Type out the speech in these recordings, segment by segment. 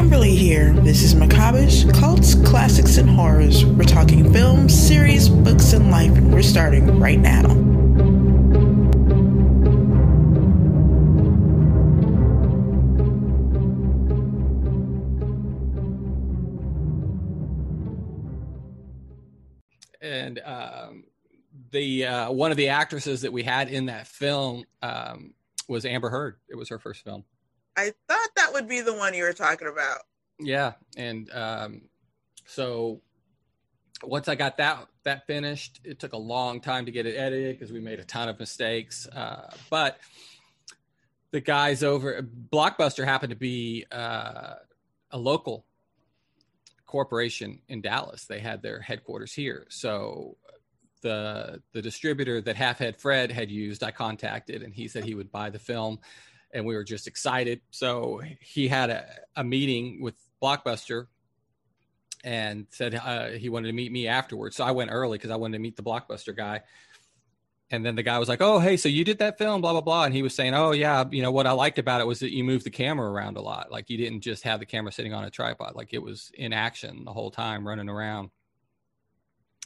Kimberly here. This is Macabish, Cults, Classics, and Horrors. We're talking films, series, books, and life, and we're starting right now. and um, the uh, one of the actresses that we had in that film um, was Amber Heard. It was her first film. I thought that would be the one you were talking about. Yeah, and um, so once I got that that finished, it took a long time to get it edited because we made a ton of mistakes. Uh, but the guys over Blockbuster happened to be uh, a local corporation in Dallas. They had their headquarters here, so the the distributor that Half Head Fred had used, I contacted, and he said he would buy the film, and we were just excited. So he had a, a meeting with Blockbuster and said uh, he wanted to meet me afterwards. So I went early because I wanted to meet the Blockbuster guy. And then the guy was like, "Oh, hey, so you did that film, blah blah blah," and he was saying, "Oh yeah, you know what I liked about it was that you moved the camera around a lot. Like you didn't just have the camera sitting on a tripod; like it was in action the whole time, running around."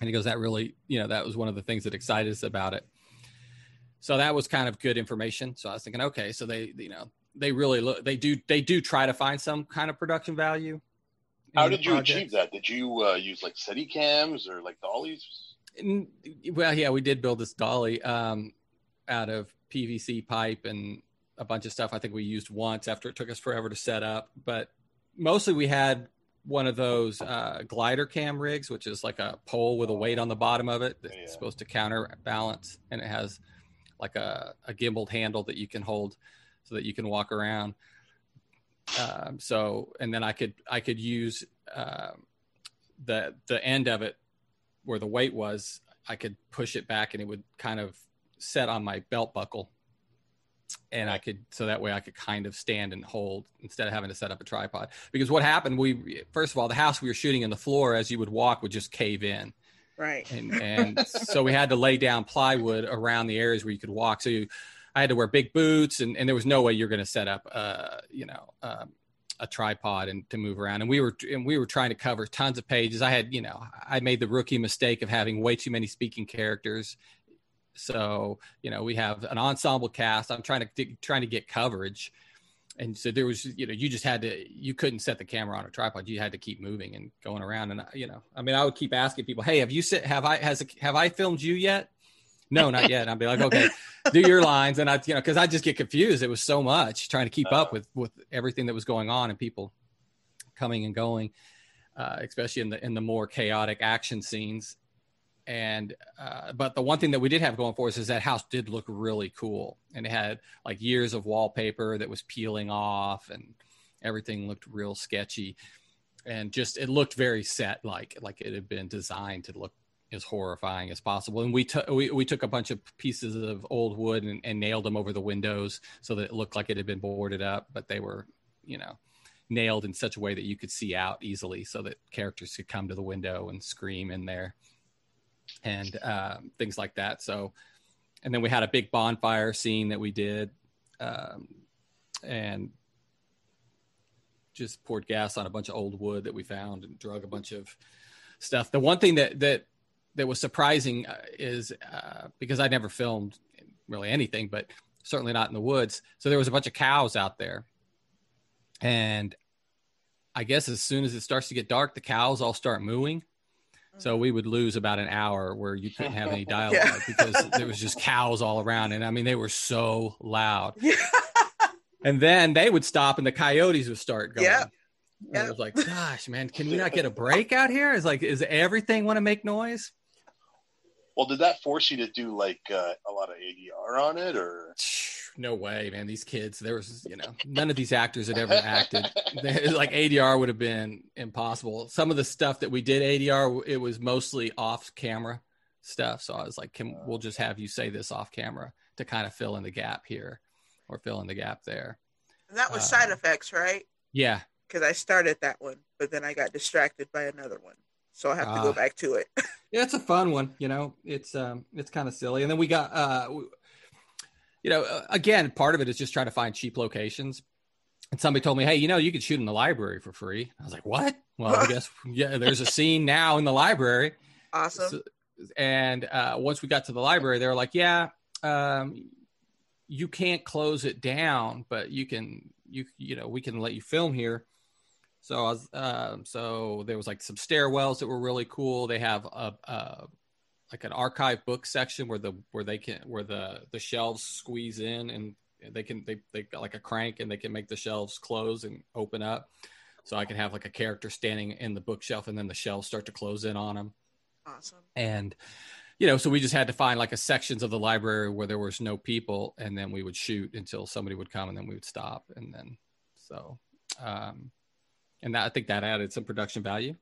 And he goes, "That really, you know, that was one of the things that excited us about it." So that was kind of good information. So I was thinking, okay, so they, you know, they really look, they do, they do try to find some kind of production value. How did you achieve that? Did you uh, use like steady cams or like dollies? well, yeah, we did build this dolly um, out of PVC pipe and a bunch of stuff. I think we used once after it took us forever to set up, but mostly we had one of those uh, glider cam rigs, which is like a pole with a weight on the bottom of it that's yeah. supposed to counterbalance, and it has like a, a gimbaled handle that you can hold so that you can walk around. Um, so, and then I could I could use uh, the the end of it where the weight was, I could push it back and it would kind of set on my belt buckle. And I could, so that way I could kind of stand and hold instead of having to set up a tripod. Because what happened, we, first of all, the house we were shooting in the floor as you would walk would just cave in. Right. And, and so we had to lay down plywood around the areas where you could walk. So you, I had to wear big boots and, and there was no way you're going to set up, uh, you know, um, a tripod and to move around. And we were and we were trying to cover tons of pages. I had you know i made the rookie mistake of having way too many speaking characters. So you know we have an ensemble cast. I'm trying to trying to get coverage and so there was you know you just had to you couldn't set the camera on a tripod you had to keep moving and going around and you know i mean i would keep asking people hey have you sit have i has have i filmed you yet no, not yet. And I'd be like, okay, do your lines. And I, you know, cause I just get confused. It was so much trying to keep up with, with everything that was going on and people coming and going, uh, especially in the, in the more chaotic action scenes. And, uh, but the one thing that we did have going for us is that house did look really cool. And it had like years of wallpaper that was peeling off and everything looked real sketchy. And just, it looked very set, like, like it had been designed to look as horrifying as possible. And we, t- we, we took a bunch of pieces of old wood and, and, nailed them over the windows so that it looked like it had been boarded up, but they were, you know, nailed in such a way that you could see out easily so that characters could come to the window and scream in there and uh, things like that. So, and then we had a big bonfire scene that we did um, and just poured gas on a bunch of old wood that we found and drug a bunch of stuff. The one thing that, that that was surprising uh, is uh, because I never filmed really anything, but certainly not in the woods. So there was a bunch of cows out there, and I guess as soon as it starts to get dark, the cows all start mooing. So we would lose about an hour where you couldn't have any dialogue yeah. because there was just cows all around, and I mean they were so loud. Yeah. and then they would stop, and the coyotes would start going. Yeah. And I was like, gosh, man, can we not get a break out here?" here? Is like, is everything want to make noise? Well, did that force you to do like uh, a lot of ADR on it, or? No way, man. These kids, there was, you know, none of these actors had ever acted. like ADR would have been impossible. Some of the stuff that we did ADR, it was mostly off camera stuff. So I was like, can, we'll just have you say this off camera to kind of fill in the gap here or fill in the gap there. And that was uh, SideFX, right? Yeah. Because I started that one, but then I got distracted by another one so I have to uh, go ah. back to it. yeah, it's a fun one. You know, it's um, it's kind of silly. And then we got, uh, you know, again, part of it is just trying to find cheap locations. and somebody told me, "Hey, you know, you could shoot in the library for free." I was like, "What?" Well, I guess yeah. There's a scene now in the library. Awesome. So- and uh, once we got to the library, they were like, "Yeah, um, you can't close it down, but you can, you you know, we can let you film here." So I was, um, so there was like some stairwells that were really cool. They have a, a like an archive book section where the where they can where the the shelves squeeze in and they can they they got like a crank and they can make the shelves close and open up. So I can have like a character standing in the bookshelf and then the shelves start to close in on them Awesome. and you know so we just had to find like a sections of the library where there was no people and then we would shoot until somebody would come and then we would stop and then so um and that i think that added some production value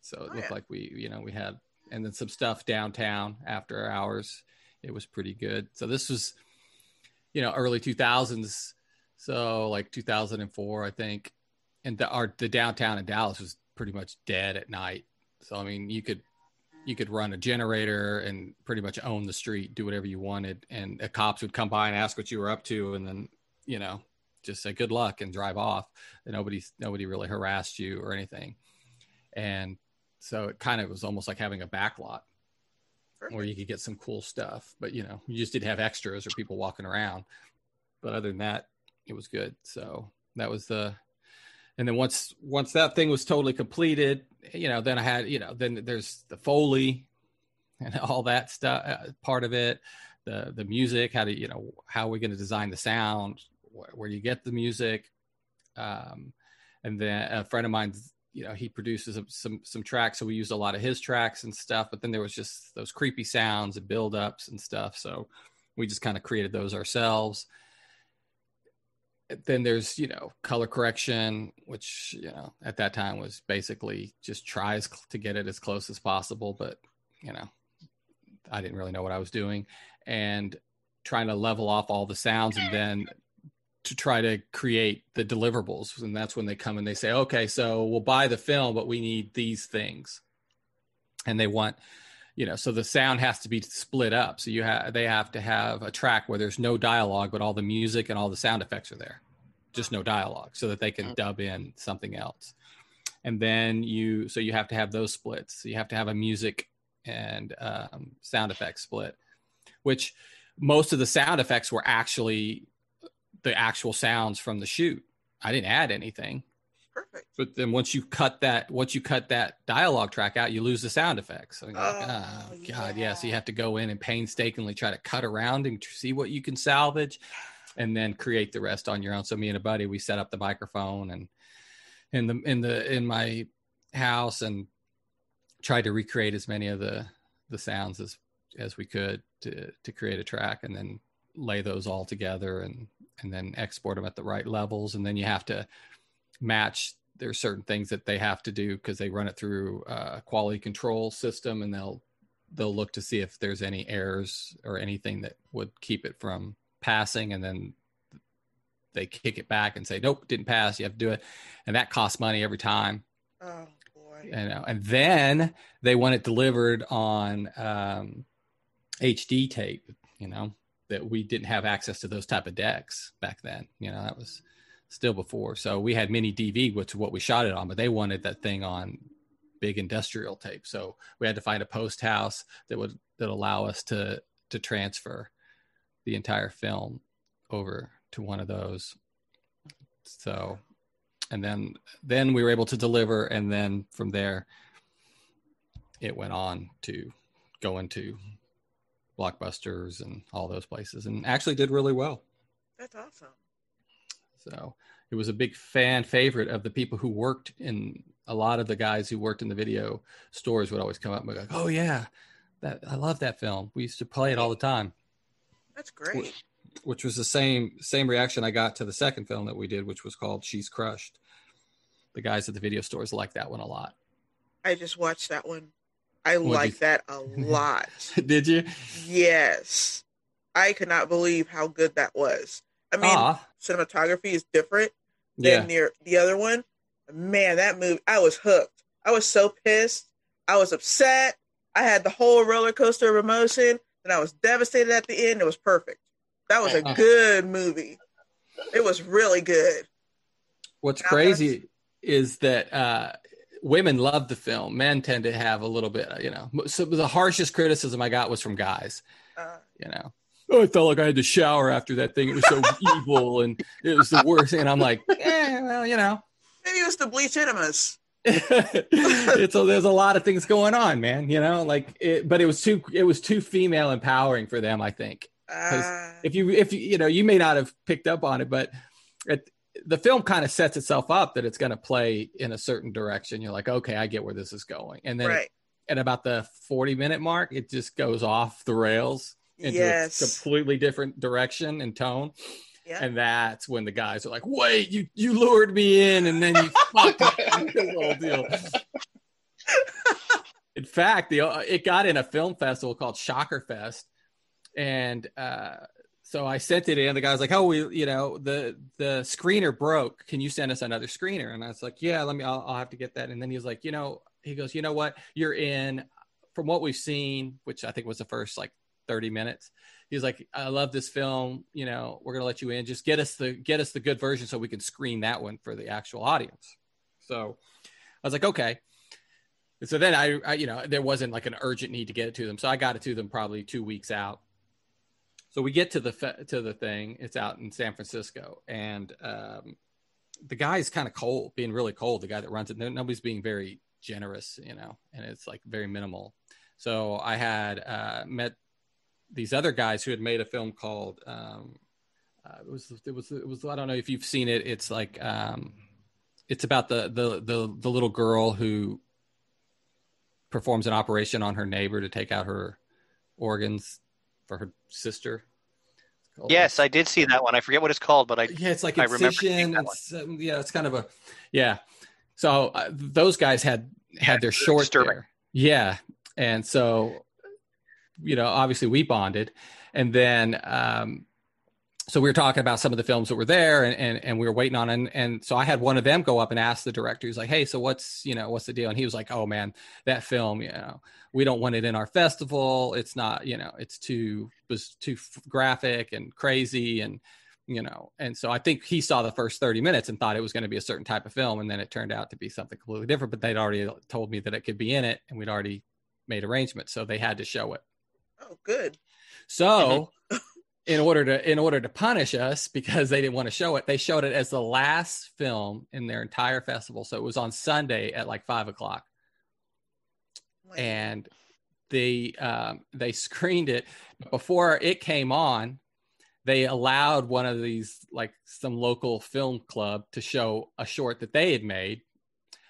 so it Oh, looked yeah. like we you know we had and then some stuff downtown after hours. It was pretty good. So this was you know early 2000s so like 2004 i think. And the our the downtown in dallas was pretty much dead at night. So i mean you could you could run a generator and pretty much own the street, do whatever you wanted, and the cops would come by and ask what you were up to, and then you know just say good luck and drive off. And nobody nobody really harassed you or anything, and so it kind of was almost like having a back lot Perfect. where you could get some cool stuff, but you know you just did have extras or people walking around. But other than that, it was good. So that was the and then once once that thing was totally completed you know then i had you know then there's the foley and all that stuff uh, part of it the the music how to you know how are we going to design the sound where, where do you get the music um and then a friend of mine you know he produces some, some tracks so we used a lot of his tracks and stuff but then there was just those creepy sounds and build-ups and stuff so we just kind of created those ourselves. Then there's you know color correction which you know at that time was basically just tries to get it as close as possible but you know i didn't really know what i was doing. And trying to level off all the sounds and then to try to create the deliverables and that's when they come and they say okay so we'll buy the film but we need these things. And they want you know so the sound has to be split up. So you have they have to have a track where there's no dialogue but all the music and all the sound effects are there. Just no dialogue so that they can dub in something else. And then you so you have to have those splits. So you have to have a music and um, sound effects split which most of the sound effects were actually the actual sounds from the shoot. I didn't add anything. Perfect. but then once you cut that once you cut that dialogue track out you lose the sound effects. So you're like, Oh, oh god yeah. so you have to go in and painstakingly try to cut around and see what you can salvage and then create the rest on your own. So me and a buddy we set up the microphone and in the in the in my house and tried to recreate as many of the the sounds as as we could to to create a track and then lay those all together and and then export them at the right levels. And then you have to match there's certain things that they have to do because they run it through a quality control system and they'll they'll look to see if there's any errors or anything that would keep it from passing. And then they kick it back and say nope didn't pass. You have to do it. And that costs money every time. Oh boy. you know and then they want it delivered on um, hd tape you know that we didn't have access to those type of decks back then you know that was still before. So we had mini dv which is what we shot it on but they wanted that thing on big industrial tape. So we had to find a post house that would that allow us to to transfer the entire film over to one of those. So and then then we were able to deliver and then from there it went on to go into blockbusters and all those places and actually did really well That's awesome. so it was a big fan favorite of the people who worked in a lot of the guys who worked in the video stores would always come up and be like oh yeah that i love that film we used to play it all the time That's great. which was the same same reaction I got to the second film that we did, which was called She's Crushed. The guys at the video stores liked that one a lot. I just watched that one. I you like that a lot. did you? yes. I could not believe how good that was. I mean, Ah, cinematography is different yeah. than the, the other one. Man, that movie, I was hooked. I was so pissed. I was upset. I had the whole roller coaster of emotion, and I was devastated at the end. It was perfect. That was a Uh. good movie. It was really good. What's Now crazy is that uh, women love the film. Men tend to have a little bit, you know. So the harshest criticism I got was from guys. Uh, You know, oh, I felt like I had to shower after that thing. It was so evil and it was the worst. And I'm like, eh, well, you know, maybe it was the bleach enemas. it's a, there's a lot of things going on, man. You know, like it, but it was too it was too female empowering for them. I think Uh, if you if you you know you may not have picked up on it, but it, the film kind of sets itself up that it's going to play in a certain direction. You're like, okay, I get where this is going, and then right. at about the 40 minute mark, it just goes off the rails into Yes. a completely different direction and tone. Yeah. And that's when the guys are like, "Wait, you you lured me in, and then you fucked me." This whole deal. In fact, the it got in a film festival called Shocker Fest, and uh, so I sent it in. The guy was like, "Oh, we, you know, the the screener broke. Can you send us another screener?" And I was like, "Yeah, let me. I'll, I'll have to get that." And then he was like, "You know," he goes, "You know what? You're in. From what we've seen, which I think was the first like 30 minutes." He's like, "I love this film. You know, we're gonna let you in. Just get us the get us the good version so we can screen that one for the actual audience." So I was like, "Okay." And so then I, I, you know, there wasn't like an urgent need to get it to them. So I got it to them probably two weeks out. So we get to the fe- to the thing. It's out in San Francisco, and um, the is kind of cold, being really cold. The guy that runs it, nobody's being very generous, you know, and it's like very minimal. So I had uh, met these other guys who had made a film called. Um, uh, it was it was it was I don't know if you've seen it. It's like um, it's about the the the the little girl who performs an operation on her neighbor to take out her organs for her sister. Yes, I did see that one. I forget what it's called, but I yeah, it's like I remember seeing Excision. It's, um, yeah, it's kind of a yeah. So uh, those guys had had their short there. Yeah, and so you know, obviously we bonded, and then um, so we were talking about some of the films that were there, and and, and we were waiting on, and and so I had one of them go up and ask the director. He's like, "Hey, so what's you know what's the deal?" And he was like, "Oh man, that film, you know, we don't want it in our festival. It's not, you know, it's too was too graphic and crazy and." you know and so i think he saw the first 30 minutes and thought it was going to be a certain type of film and then it turned out to be something completely different but they'd already told me that it could be in it and we'd already made arrangements so they had to show it Oh, good. so in order to in order to punish us because they didn't want to show it they showed it as the last film in their entire festival. So it was on sunday at like five o'clock. And they um, they screened it. Before it came on they allowed one of these like some local film club to show a short that they had made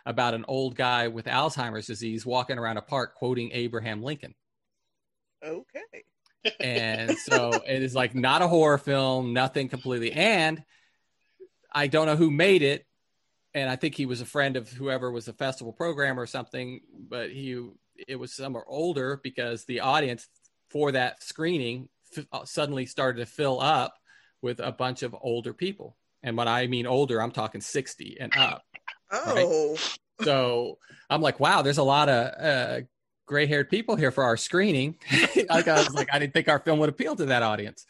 about an old guy with alzheimer's disease walking around a park quoting abraham lincoln. Okay. And so it is like not a horror film nothing completely. And i don't know who made it and i think he was a friend of whoever was the festival programmer or something but he it was somewhere older because the audience for that screening f- uh, suddenly started to fill up with a bunch of older people. And when i mean older i'm talking 60 and up Oh, so i'm like wow there's a lot of uh, gray haired people here for our screening. Like i was like i didn't think our film would appeal to that audience.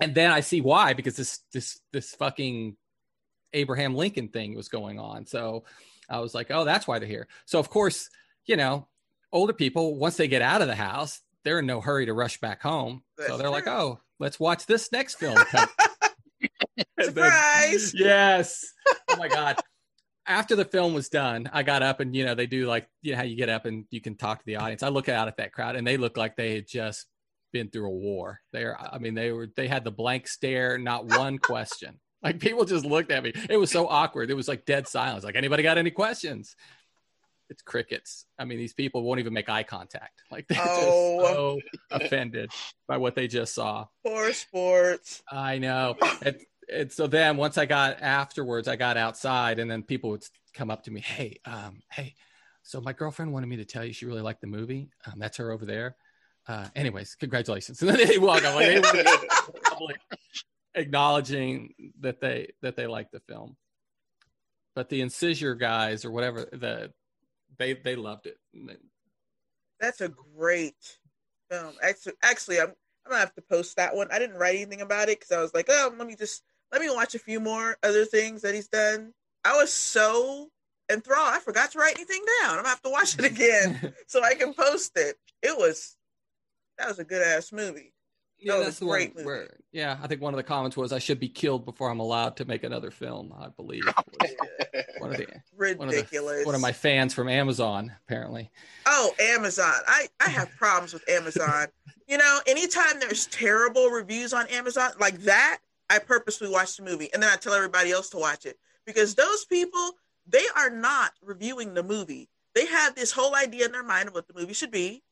And then i see why because this this this fucking abraham lincoln thing was going on. So i was like oh that's why they're here. So of course you know older people once they get out of the house they're in no hurry to rush back home. So they're like oh let's watch this next film. And then- surprise! yes. Oh my god. After the film was done, I got up and you know they do like you know how you get up and you can talk to the audience. I look out at that crowd and they look like they had just been through a war. They're I mean they were they had the blank stare, not one question. Like people just looked at me. It was so awkward. It was like dead silence. Like anybody got any questions? It's crickets. I mean these people won't even make eye contact. Like they're Oh. just so offended by what they just saw. Poor sports. I know. And, and so then once I got afterwards, I got outside and then people would come up to me, Hey, um, hey, so my girlfriend wanted me to tell you she really liked the movie. Um, that's her over there. Uh, anyways, congratulations. And then they walk up like public acknowledging that they that they liked the film. But the incisor guys or whatever the they they loved it. That's a great film. Actually, actually, I'm I'm gonna have to post that one. I didn't write anything about it because I was like, oh, let me just let me watch a few more other things that he's done. I was so enthralled. I forgot to write anything down. I'm gonna have to watch it again so I can post it. It was that was a good ass movie. Yeah, No, that's the one great movie. where. Yeah, I think one of the comments was, "I should be killed before I'm allowed to make another film." I believe one of the one of, the, Ridiculous. one of my fans from Amazon, apparently. Oh, Amazon. I, I have problems with Amazon. You know, anytime there's terrible reviews on Amazon like that, I purposely watch the movie and then I tell everybody else to watch it because those people, they are not reviewing the movie. They have this whole idea in their mind of what the movie should be.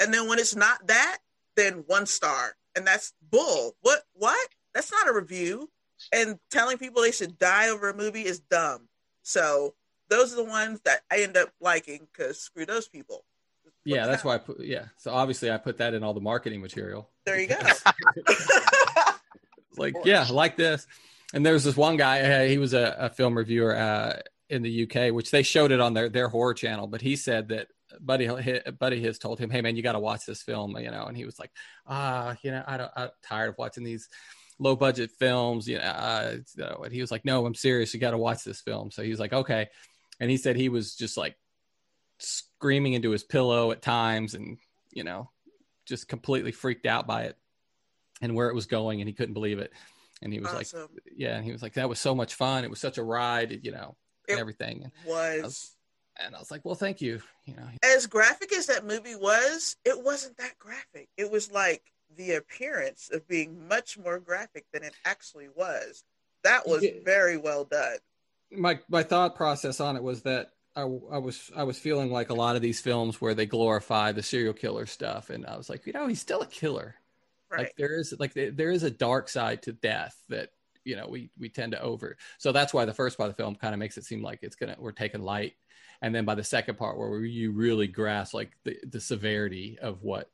And then when it's not that, then one star. And that's bull. What what? That's not a review. And telling people they should die over a movie is dumb. So those are the ones that I end up liking because screw those people. Yeah, that's why I put. Yeah, so obviously I put that in all the marketing material. There you go. Like, yeah, I like this. And there's this one guy. Uh, he was a, a film reviewer uh, in the UK, which they showed it on their their horror channel. But he said that buddy buddy his told him, "Hey man, you got to watch this film," you know. And he was like, "Ah, you know, I don't, I'm tired of watching these." low budget films you know, uh, know and he was like no i'm serious you got to watch this film so he was like okay and he said he was just like screaming into his pillow at times and you know just completely freaked out by it and where it was going and he couldn't believe it and he was like yeah and he was like that was so much fun it was such a ride you know and It everything and was was- and i was like well thank you you know as graphic as that movie was, it wasn't that graphic. It was like the appearance of being much more graphic than it actually was. That was very well done. my my thought process on it was that I, I was I was feeling like a lot of these films where they glorify the serial killer stuff, and I was like, you know, he's still a killer. Right. Like there is like there is a dark side to death that you know we we tend to over. So that's why the first part of the film kind of makes it seem like it's gonna we're taking light, and then by the second part where you really grasp like the the severity of what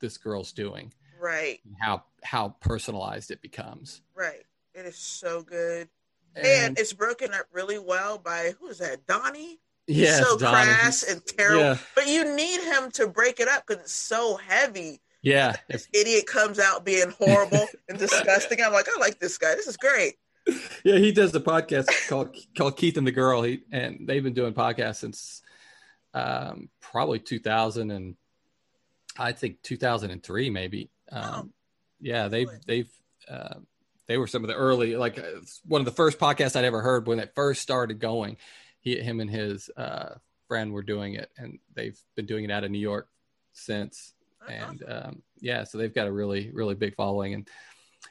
this girl's doing, right. how how personalized it becomes. Right. It is so good. And, And, it's broken up really well by who is that? Donnie? yeah, so Donnie, crass and terrible. Yeah, But you need him to break it up because it's so heavy. Yeah. This idiot comes out being horrible and disgusting. I'm like, I like this guy. This is great. Yeah, he does a podcast called called Keith and the Girl. He and they've been doing podcasts since um, probably 2000 and I think 2003 maybe. Um, yeah, they've they've uh, they were some of the early like uh, one of the first podcasts I'd ever heard when it first started going. He, him and his uh, friend were doing it, and they've been doing it out of New York since and um, yeah, so they've got a really really big following, and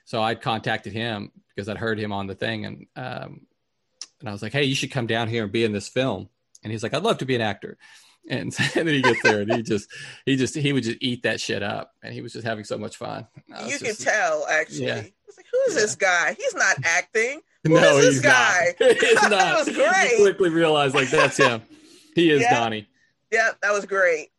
so I contacted him because I'd heard him on the thing, and um, and I was like, hey, you should come down here and be in this film, and he's like, I'd love to be an actor, and, and then he gets there and he just he just he would just eat that shit up, and he was just having so much fun. You can tell, actually. Yeah. Like, who is Yeah. this guy? He's not acting. Who no, he's guy? not. He's That was great. You quickly realized like that's him. He is Yeah. Donnie. Yeah, that was great.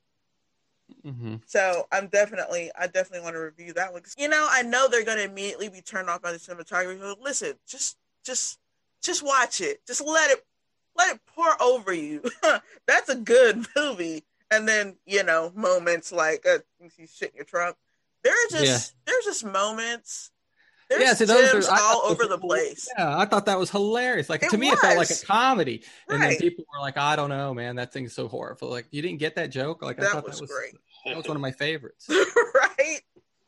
Hmm So I'm definitely, I definitely want to review that one. You know, I know they're going to immediately be turned off by the cinematography. But listen, just, just, just watch it. Just let it, let it pour over you. That's a good movie. And then you know, moments like uh, you shit in your trunk. There are just, Yeah. there's just moments. There's Yeah, see, those are- I all over the place. Yeah, I thought that was hilarious. Like It to me, it felt like a comedy. And then people were like, "I don't know, man, that thing's so horrible." Like you didn't get that joke. Like I thought was that was great. That was one of my favorites. right?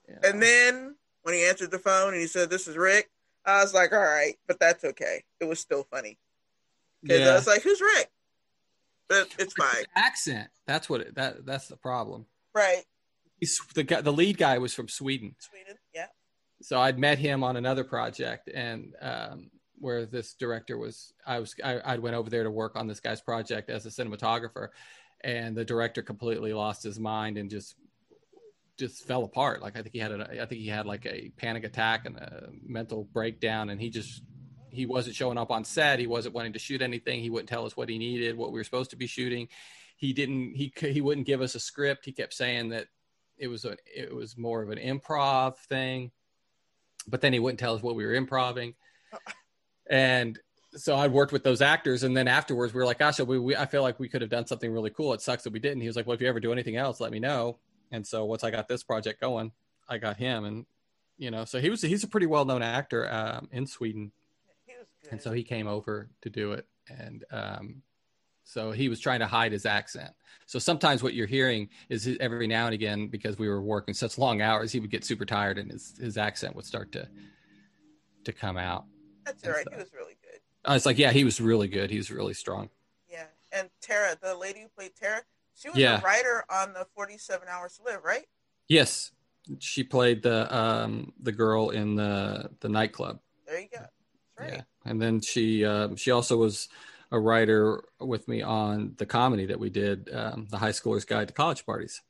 Yeah. And then when he answered the phone and he said, "This is Rick," I was like, "All right," but that's okay. It was still funny because I was like, "Who's Rick?" But it's fine, accent. That's what it, that that's the problem. right? He's the guy. The lead guy was from Sweden, Sweden, yeah. so I'd met him on another project, and um, where this director was, I was I, I went over there to work on this guy's project as a cinematographer, and the director completely lost his mind and just just fell apart. Like I think he had a, I think he had like a panic attack and a mental breakdown, and he just he wasn't showing up on set. He wasn't wanting to shoot anything. He wouldn't tell us what he needed, what we were supposed to be shooting. He didn't. He he wouldn't give us a script. He kept saying that it was a it was more of an improv thing, but then he wouldn't tell us what we were improving. Uh, and so I worked with those actors, and then afterwards we were like, "Gosh, we, we I feel like we could have done something really cool. It sucks that we didn't." He was like, "Well, if you ever do anything else, let me know." And so once I got this project going, I got him, and you know, so he was he's a pretty well known actor um, in Sweden, He was good. and so he came over to do it, and um, so he was trying to hide his accent. So sometimes what you're hearing is every now and again because we were working such long hours, he would get super tired and his his accent would start to to come out. That's all right. He was really. I was like, yeah, he was really good. He was really strong. Yeah. And Tara, the lady who played Tara, she was Yeah. a writer on the 47 Hours to Live, right? Yes, she played the um the girl in the the nightclub. There you go. That's right. Yeah, and then she um, she also was a writer with me on the comedy that we did, um, the High Schoolers Guide to College Parties,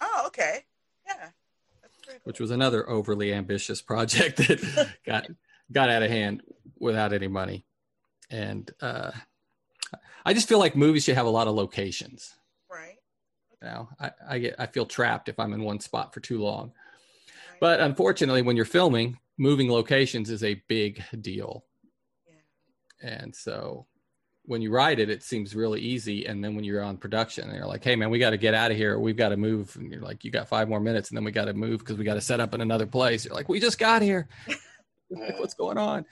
Oh, okay. Yeah. Cool. which was another overly ambitious project that got got out of hand without any money. And uh, I just feel like movies should have a lot of locations. right. You know, I, I get I feel trapped if I'm in one spot for too long. right. But unfortunately, when you're filming, moving locations is a big deal. yeah. And so when you write it, it seems really easy. And then when you're on production, they're like, hey, man, we got to get out of here. We've got to move. And you're like, you got five more minutes. And then we got to move because we got to set up in another place. You're like, we just got here. What's going on?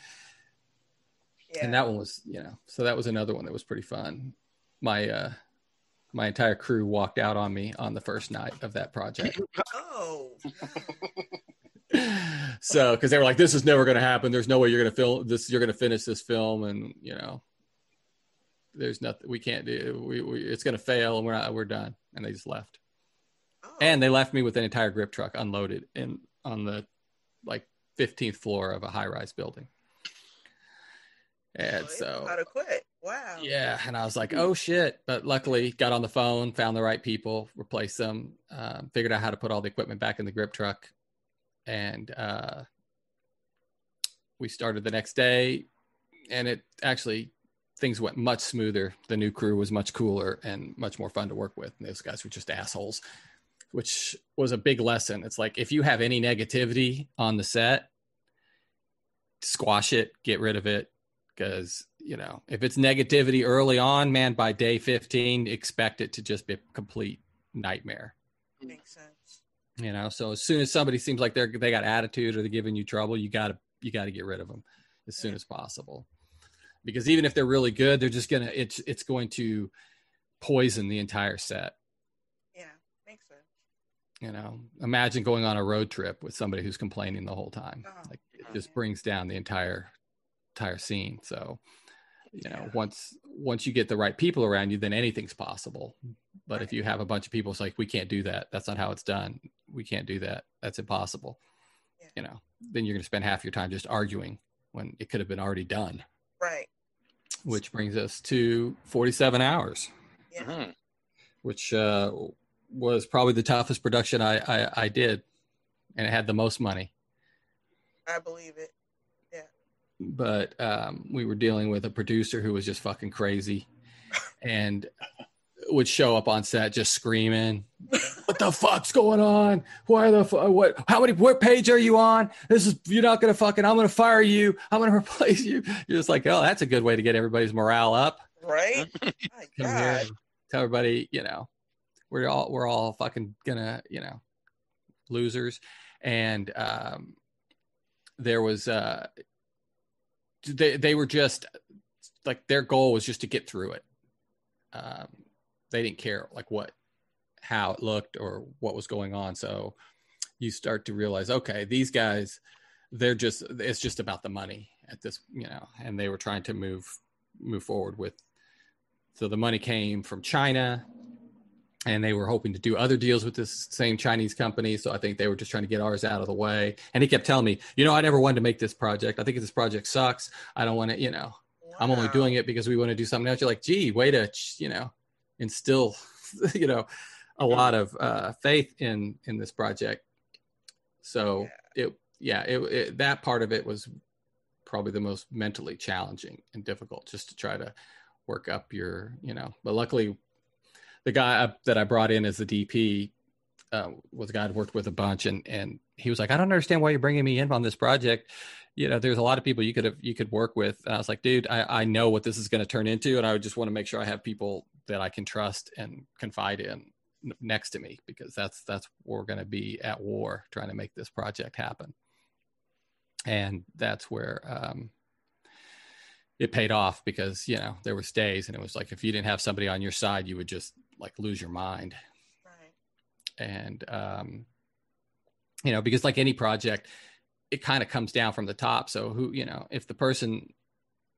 Yeah. And that one was, you know, so that was another one that was pretty fun. My, uh, my entire crew walked out on me on the first night of that project. oh. so, because they were like, "This is never going to happen. There's no way you're going to film this. You're going to finish this film, and you know, there's nothing we can't do. We, we it's going to fail, and we're not. We're done." And they just left. oh. And they left me with an entire grip truck unloaded in on the like 15th floor of a high rise building. And So how to quit. Wow. yeah, and I was like, "Oh shit!" But luckily, got on the phone, found the right people, replaced them, um, figured out how to put all the equipment back in the grip truck, and uh, we started the next day. And it actually things went much smoother. The new crew was much cooler and much more fun to work with. And those guys were just assholes, which was a big lesson. It's like if you have any negativity on the set, squash it, get rid of it, because you know if it's negativity early on man by day 15 expect it to just be a complete nightmare Makes sense. you know so as soon as somebody seems like they're they got attitude or they're giving you trouble you gotta you gotta get rid of them as soon Yeah. as possible because even if they're really good they're just gonna it's it's going to poison the entire set Yeah. Makes sense. you know imagine going on a road trip with somebody who's complaining the whole time Oh, like it oh, just brings down the entire entire scene. So you know once once you get the right people around you then anything's possible. But if you have a bunch of people it's like we can't do that. That's not how it's done. We can't do that. That's impossible. Yeah. you know then you're going to spend half your time just arguing when it could have been already done. Right. which brings us to 47 hours. Yeah. Mhm. which uh, was probably the toughest production I, I i did and it had the most money. I believe it. But um, we were dealing with a producer who was just fucking crazy and would show up on set just screaming what the fuck's going on? Why the fu- what how many what page are you on? This is you're not gonna fucking i'm gonna fire you. I'm gonna replace you. You're just like oh that's a good way to get everybody's morale up. Right? My come here. God. tell everybody you know we're all we're all fucking gonna you know losers. And um there was uh they they were just like their goal was just to get through it. Um they didn't care like what how it looked or what was going on. So you start to realize okay these guys they're just it's just about the money at this you know and they were trying to move move forward with so the money came from china and they were hoping to do other deals with this same chinese company. So i think they were just trying to get ours out of the way. And he kept telling me you know i never wanted to make this project. I think this project sucks. I don't want to you know i'm only doing it because we want to do something else. You're like gee way to you know instill you know a lot of uh, faith in in this project. So it yeah it, it that part of it was probably the most mentally challenging and difficult just to try to work up your you know but luckily the guy that i brought in as the dp uh, was a guy i'd worked with a bunch and and he was like i don't understand why you're bringing me in on this project. You know there's a lot of people you could have you could work with. And i was like dude i, I know what this is going to turn into and i just want to make sure i have people that i can trust and confide in next to me because that's that's we're going to be at war trying to make this project happen. And that's where um, it paid off because you know there was days and it was like if you didn't have somebody on your side you would just like lose your mind Right. and um, you know because like any project it kind of comes down from the top so who you know if the person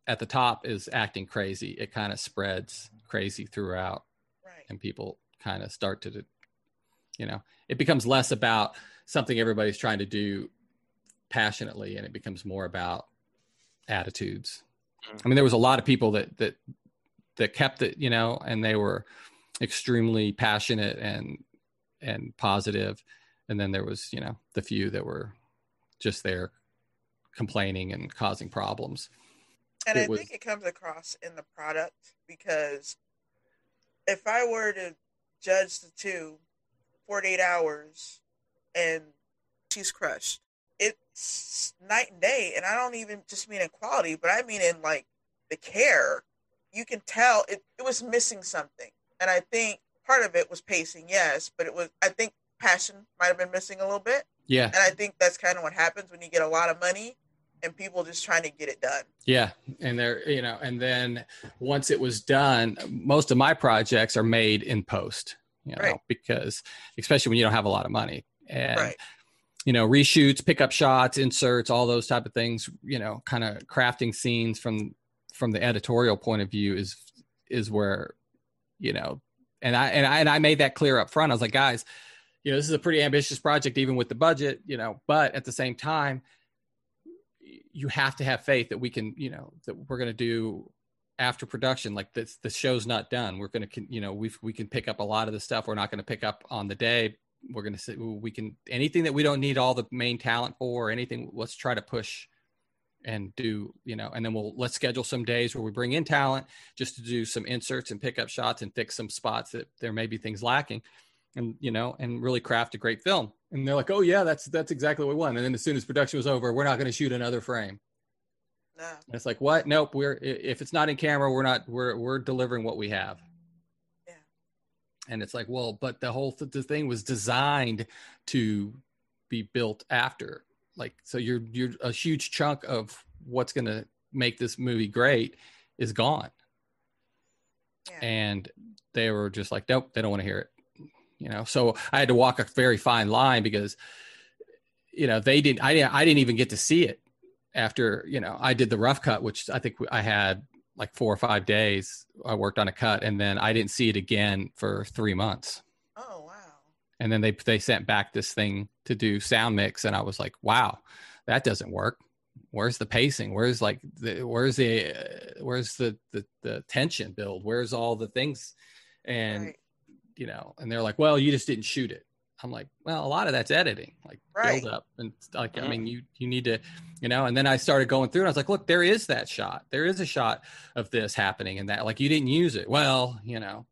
at the top is acting crazy it kind of spreads crazy throughout Right. and people kind of start to you know it becomes less about something everybody's trying to do passionately and it becomes more about attitudes Mhm. i mean there was a lot of people that that that kept it you know and they were extremely passionate and and positive and then there was you know the few that were just there complaining and causing problems And it I was- think it comes across in the product because if I were to judge the two, 48 hours and she's crushed, it's night and day. And I don't even just mean in quality, but I mean in like the care. You can tell it, it was missing something. And I think part of it was pacing, yes, but it was, I think passion might have been missing a little bit. yeah And I think that's kind of what happens when you get a lot of money and people just trying to get it done. Yeah, and there, you know, and then once it was done, most of my projects are made in post, you know, Right. because especially when you don't have a lot of money, and Right. you know, reshoots, pickup shots, inserts, all those type of things, you know, kind of crafting scenes from from the editorial point of view is is where, you know, and I and I and I made that clear up front. I was like, guys, you know, this is a pretty ambitious project, even with the budget, you know, but at the same time you have to have faith that we can, you know, that we're going to do after production. Like this, the show's not done. We're going to, you know, we we can pick up a lot of the stuff. We're not going to pick up on the day. We're going to we can anything that we don't need all the main talent for. Anything, let's try to push and do, you know, and then we'll let's schedule some days where we bring in talent just to do some inserts and pick up shots and fix some spots that there may be things lacking, and you know, and really craft a great film. And they're like, oh yeah, that's that's exactly what we want. And then as soon as production was over, we're not going to shoot another frame. No. And it's like, what? Nope. We're if it's not in camera, we're not. We're we're delivering what we have. Yeah. And it's like, well, but the whole th- the thing was designed to be built after. Like, so you're you're a huge chunk of what's going to make this movie great is gone. Yeah. And they were just like, nope, they don't want to hear it. You know, so I had to walk a very fine line because, you know, they didn't. I didn't. I didn't even get to see it after you know I did the rough cut, which I think I had like four or five days. I worked on a cut, and then I didn't see it again for three months. And then they they sent back this thing to do sound mix, and I was like, wow, that doesn't work. Where's the pacing? Where's like the where's the uh, where's the, the the tension build? Where's all the things? And right. you know, and they're like, well, you just didn't shoot it. I'm like, well, a lot of that's editing, like Right. build up, and like, I Mhm. mean, you you need to, you know. And then I started going through, and I was like, look, there is that shot. There is a shot of this happening, and that, like, you didn't use it. Well, you know,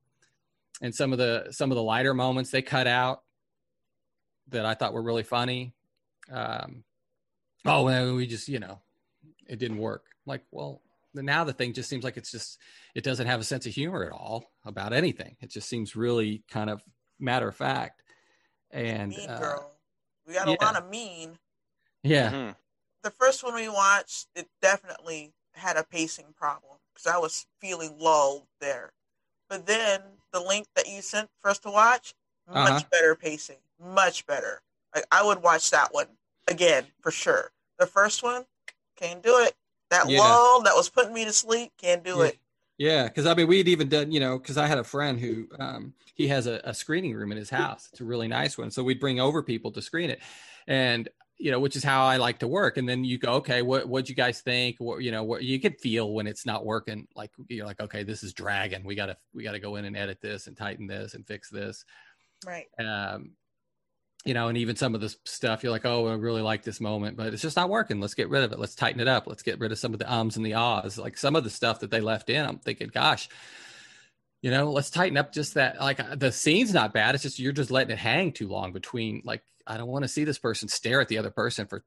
and some of the some of the lighter moments they cut out that I thought were really funny. Um, oh, well, we just, you know, it didn't work. I'm like, well, now the thing just seems like it's just it doesn't have a sense of humor at all about anything. It just seems really kind of matter of fact. And mean uh, Girl. We got yeah. a lot of mean. yeah, Mhm. The first one we watched, it definitely had a pacing problem because I was feeling lulled there. But then the link that you sent for us to watch, much Uh-huh. better pacing, much better. Like I would watch that one again for sure. The first one, can't do it. That Yeah. lull that was putting me to sleep, can't do Yeah. it. Yeah, because I mean, we'd even done, you know, because I had a friend who um, he has a, a screening room in his house. It's a really nice one. So we'd bring over people to screen it, and you know, which is how I like to work. And then you go, okay, what what'd you guys think? What you know, what you can feel when it's not working. Like you're like, okay, this is dragging. We gotta we gotta go in and edit this and tighten this and fix this. Right. Um, you know, and even some of the stuff you're like, oh, I really like this moment, but it's just not working. Let's get rid of it. Let's tighten it up. Let's get rid of some of the ums and the ahs. Like some of the stuff that they left in, I'm thinking, gosh, you know, let's tighten up just that. Like uh, the scene's not bad. It's just you're just letting it hang too long between. Like I don't want to see this person stare at the other person for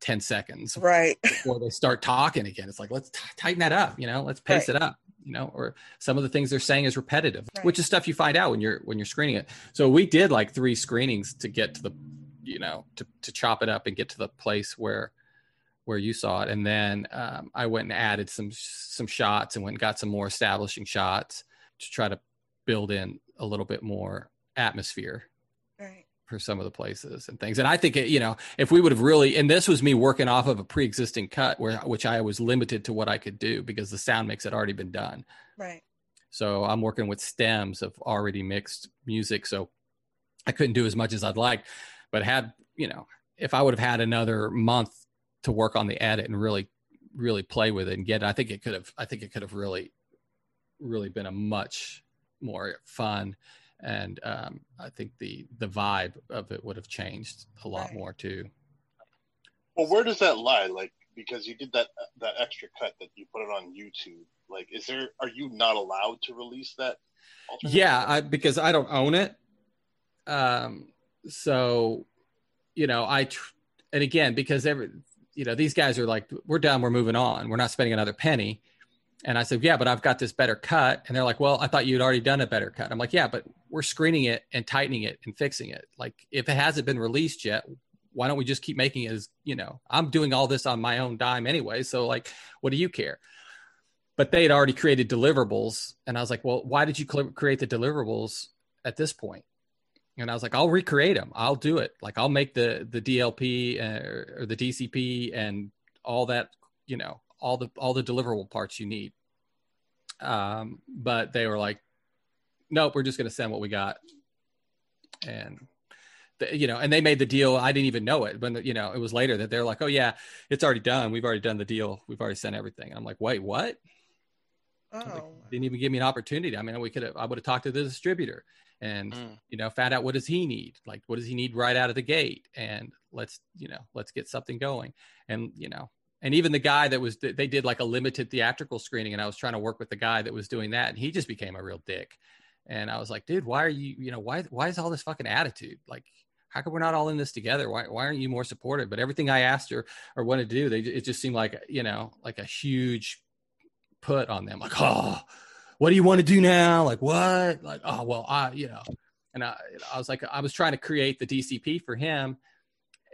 ten seconds Right. before they start talking again. It's like let's t- tighten that up. You know, let's pace Right. it up. You know, or some of the things they're saying is repetitive, Right. which is stuff you find out when you're when you're screening it. So we did like three screenings to get to the, you know, to to chop it up and get to the place where where you saw it, and then um, I went and added some some shots and went and got some more establishing shots to try to build in a little bit more atmosphere Right. for some of the places and things. And I think it, you know, if we would have really, and this was me working off of a pre-existing cut where which I was limited to what I could do because the sound mix had already been done. Right. So I'm working with stems of already mixed music. So I couldn't do as much as I'd like, but had, you know, if I would have had another month to work on the edit and really, really play with it and get it, I think it could have, I think it could have really, really been a much more fun. And um, I think the the vibe of it would have changed a lot Right. more too. Well, where does that lie? Like, because you did that that extra cut that you put it on YouTube. Like, is there? Are you not allowed to release that? Yeah. I, because I don't own it. Um, so, you know, I, tr- and again, because every, you know, these guys are like, we're done, we're moving on, we're not spending another penny. And I said, yeah, but I've got this better cut. And they're like, well, I thought you'd already done a better cut. I'm like, yeah, but we're screening it and tightening it and fixing it. Like, if it hasn't been released yet, why don't we just keep making it as, you know, I'm doing all this on my own dime anyway. So, like, what do you care? But they had already created deliverables. And I was like, well, why did you create the deliverables at this point? And I was like, I'll recreate them. I'll do it. Like I'll make the the DLP uh, or the DCP and all that, you know, all the all the deliverable parts you need. Um, but they were like, nope, we're just going to send what we got. And the, you know, and they made the deal. I didn't even know it, but you know, it was later that they're like, oh yeah, it's already done. We've already done the deal. We've already sent everything. And I'm like, wait, what? Oh. Like, didn't even give me an opportunity. I mean, we could have, I would have talked to the distributor and, Mm. you know, found out what does he need? Like, what does he need right out of the gate? And let's, you know, let's get something going. And, you know, and even the guy that was, they did like a limited theatrical screening and I was trying to work with the guy that was doing that and he just became a real dick. And I was like, dude, why are you, you know, why, why is all this fucking attitude? Like, how come we're not all in this together? Why, why aren't you more supportive? But everything I asked her or wanted to do, they, it just seemed like, you know, like a huge put on them. Like, oh, what do you want to do now? Like, what? Like, oh, well, I, you know, and I, I was like, I was trying to create the DCP for him,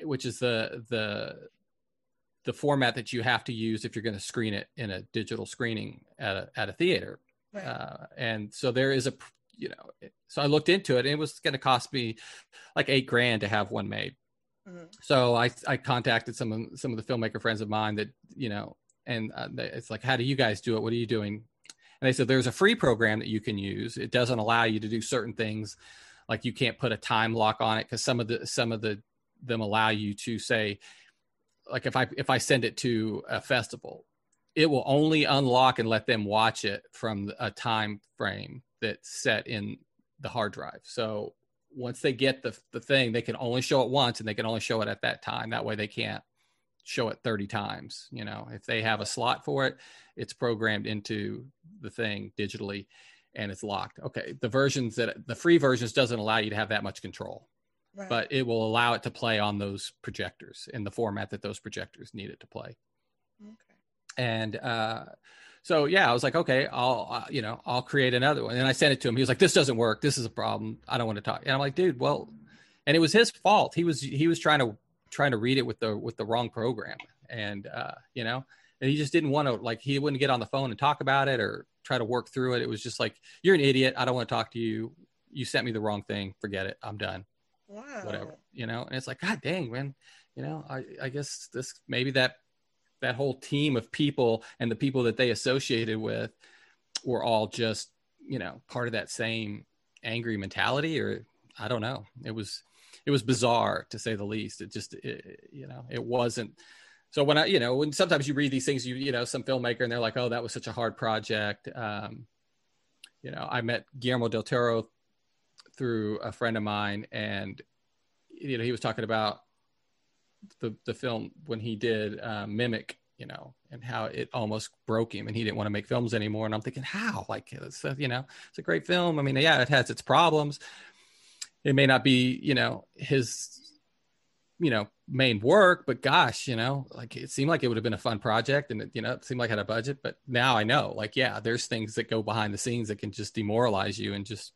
which is the, the, the format that you have to use if you're going to screen it in a digital screening at a, at a theater. Right. Uh, and so there is a, you know, so I looked into it and it was going to cost me like eight grand to have one made. Mhm. So I, I contacted some of, some of the filmmaker friends of mine that, you know, and uh, it's like, how do you guys do it? What are you doing? And they said, there's a free program that you can use. It doesn't allow you to do certain things. Like you can't put a time lock on it. Cause some of the, some of the, them allow you to say, like if I, if I send it to a festival, it will only unlock and let them watch it from a time frame that's set in the hard drive. So once they get the the thing, they can only show it once and they can only show it at that time. That way they can't show it 30 times. You know, if they have a slot for it, it's programmed into the thing digitally and it's locked. Okay. The versions that the free versions doesn't allow you to have that much control, Right. but it will allow it to play on those projectors in the format that those projectors need it to play. Okay. and uh so yeah i was like okay i'll uh, you know i'll create another one. And i sent it to him. He was like this doesn't work. This is a problem. I don't want to talk. And i'm like dude well and it was his fault. He was he was trying to trying to read it with the with the wrong program. And uh you know and he just didn't want to like he wouldn't get on the phone and talk about it or try to work through it. It was just like you're an idiot. I don't want to talk to you. You sent me the wrong thing. Forget it. I'm done Wow. whatever you know and it's like god dang man you know i i guess this maybe that that whole team of people and the people that they associated with were all just you know part of that same angry mentality or i don't know. It was it was bizarre to say the least. It just it, you know it wasn't. So when i you know when sometimes you read these things you you know some filmmaker and they're like oh that was such a hard project. Um you know i met guillermo del toro through a friend of mine and you know he was talking about the the film when he did uh, mimic you know and how it almost broke him and he didn't want to make films anymore and i'm thinking how? Like it's you know it's a great film. I mean yeah it has its problems. It may not be you know his you know main work but gosh you know like it seemed like it would have been a fun project and it, you know it seemed like it had a budget but now i know like yeah there's things that go behind the scenes that can just demoralize you and just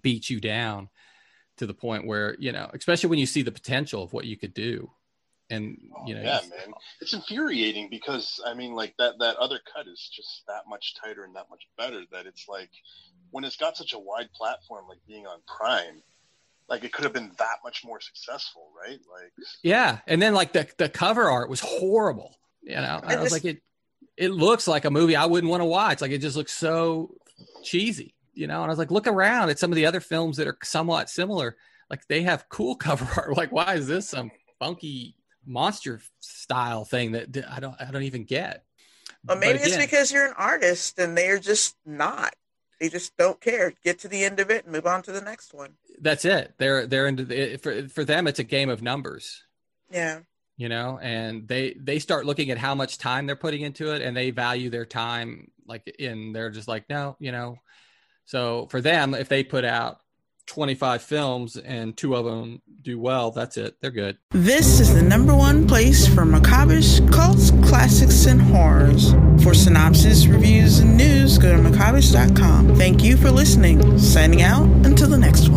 beat you down to the point where you know especially when you see the potential of what you could do and oh, you know yeah, man, it's infuriating because I mean, like that that other cut is just that much tighter and that much better. That it's like when it's got such a wide platform, like being on Prime, like it could have been that much more successful, right? Like yeah, and then like the the cover art was horrible. You know, I was like it. It looks like a movie I wouldn't want to watch. Like it just looks so cheesy, you know. And I was like, look around at some of the other films that are somewhat similar. Like they have cool cover art. Like why is this some funky monster style thing that I don't I don't even get? Well, maybe again, it's because you're an artist and they're just not. They just don't care. Get to the end of it and move on to the next one. That's it. They're they're into the, for for them. It's a game of numbers. Yeah. You know, and they they start looking at how much time they're putting into it, and they value their time. Like in, they're just like, no, you know. So for them, if they put out 25 films and two of them do well, that's it. They're good. This is the number one place for macabish cults, classics, and horrors. For synopsis, reviews, and news, go to macabish.com. Thank you for listening. Signing out until the next